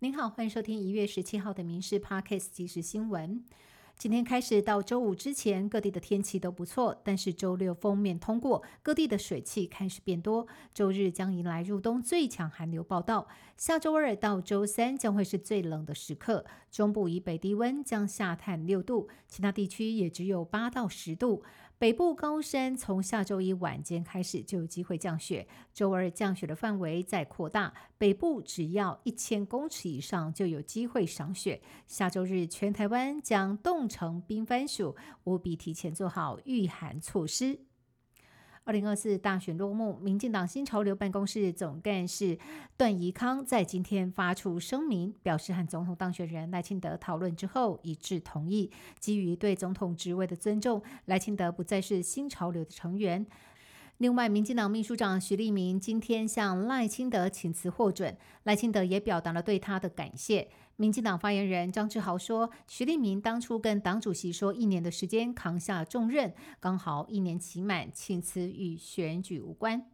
您好，欢迎收听一月十七号的《民事 Parkes》即时新闻。今天开始到周五之前，各地的天气都不错，但是周六封面通过，各地的水汽开始变多。周日将迎来入冬最强寒流报道，下周二到周三将会是最冷的时刻。中部以北低温将下探六度，其他地区也只有八到十度。北部高山从下周一晚间开始就有机会降雪，周二降雪的范围再扩大，北部只要一千公尺以上就有机会赏雪。下周日全台湾将冻成冰番薯，务必提前做好御寒措施。二零二四大选落幕，民进党新潮流办公室总干事段宜康在今天发出声明，表示和总统当选人赖清德讨论之后一致同意，基于对总统职位的尊重，赖清德不再是新潮流的成员。另外，民进党秘书长徐立明今天向赖清德请辞获准，赖清德也表达了对他的感谢。民进党发言人张志豪说：“徐立明当初跟党主席说，一年的时间扛下重任，刚好一年期满，请辞与选举无关。”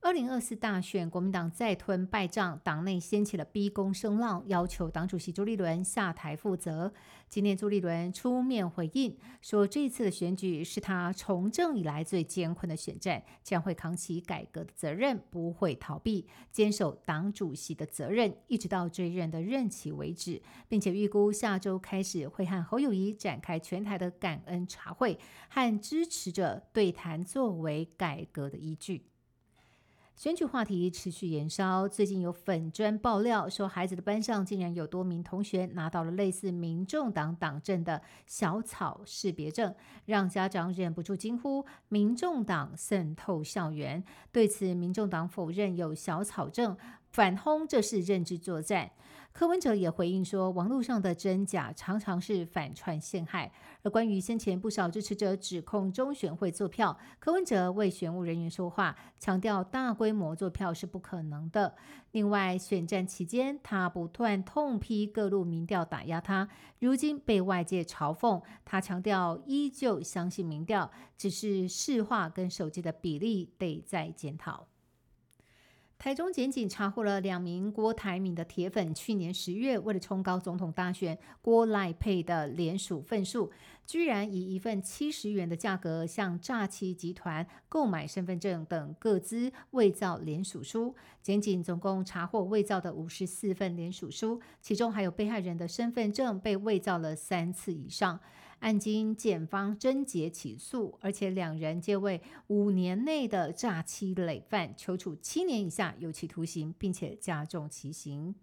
二零二四大选，国民党再吞败仗，党内掀起了逼宫声浪，要求党主席朱立伦下台负责。今天朱立伦出面回应说，这次的选举是他从政以来最艰困的选战，将会扛起改革的责任，不会逃避，坚守党主席的责任，一直到这一任的任期为止，并且预估下周开始会和侯友谊展开全台的感恩茶会，和支持者对谈，作为改革的依据。选举话题持续延烧，最近有粉砖爆料说，孩子的班上竟然有多名同学拿到了类似民众党党政的小草识别证，让家长忍不住惊呼：“民众党渗透校园。”对此，民众党否认有小草证。反轰，这是认知作战。柯文哲也回应说，网络上的真假常常是反串陷害。而关于先前不少支持者指控中选会做票，柯文哲为选务人员说话，强调大规模做票是不可能的。另外，选战期间，他不断痛批各路民调打压他，如今被外界嘲讽，他强调依旧相信民调，只是市话跟手机的比例得再检讨。台中检警查获了两名郭台铭的铁粉，去年十月为了冲高总统大选，郭赖配的联署份数，居然以一份七十元的价格向诈欺集团购买身份证等各资伪造联署书。检警总共查获伪造的五十四份联署书，其中还有被害人的身份证被伪造了三次以上。案经检方侦结起诉，而且两人皆为五年内的诈欺累犯，求处七年以下有期徒刑，并且加重其刑。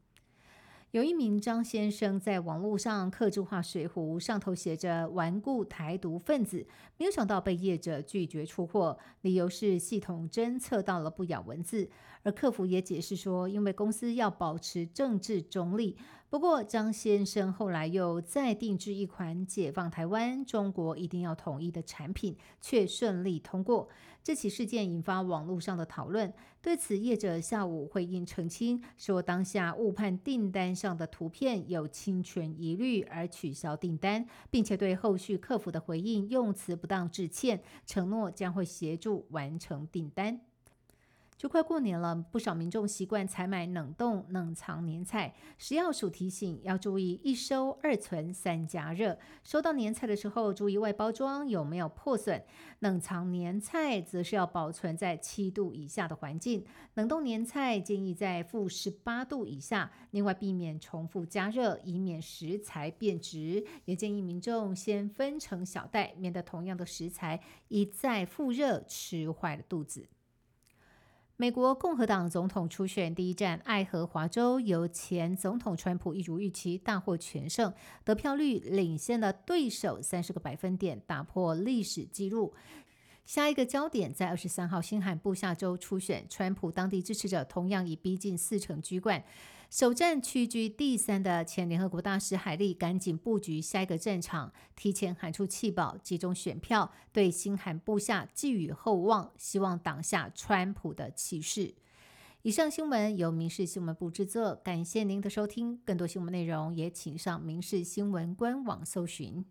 有一名张先生在网络上刻铸化水壶，上头写着“顽固台独分子”，没有想到被业者拒绝出货，理由是系统侦测到了不雅文字。而客服也解释说，因为公司要保持政治中立。不过，张先生后来又再定制一款解放台湾、中国一定要统一的产品，却顺利通过。这起事件引发网络上的讨论。对此，业者下午回应澄清，说当下误判订单上的图片有侵权疑虑，而取消订单，并且对后续客服的回应用词不当致歉，承诺将会协助完成订单。就快过年了，不少民众习惯采买冷冻冷藏年菜。食药署提醒要注意一收二存三加热。收到年菜的时候，注意外包装有没有破损。冷藏年菜则是要保存在七度以下的环境。冷冻年菜建议在负十八度以下。另外，避免重复加热，以免食材变质。也建议民众先分成小袋，免得同样的食材一再复热吃坏了肚子。美国共和党总统初选第一站，爱荷华州由前总统川普一如预期大获全胜，得票率领先了对手三十个百分点，打破历史纪录。下一个焦点在二十三号新罕布下州初选，川普当地支持者同样已逼近四成居冠。首战屈居第三的前联合国大使海利赶紧布局下一个战场，提前喊出弃保，集中选票，对新罕部下寄予厚望，希望挡下川普的气势。以上新闻由民事新闻部制作，感谢您的收听。更多新闻内容也请上民事新闻官网搜寻。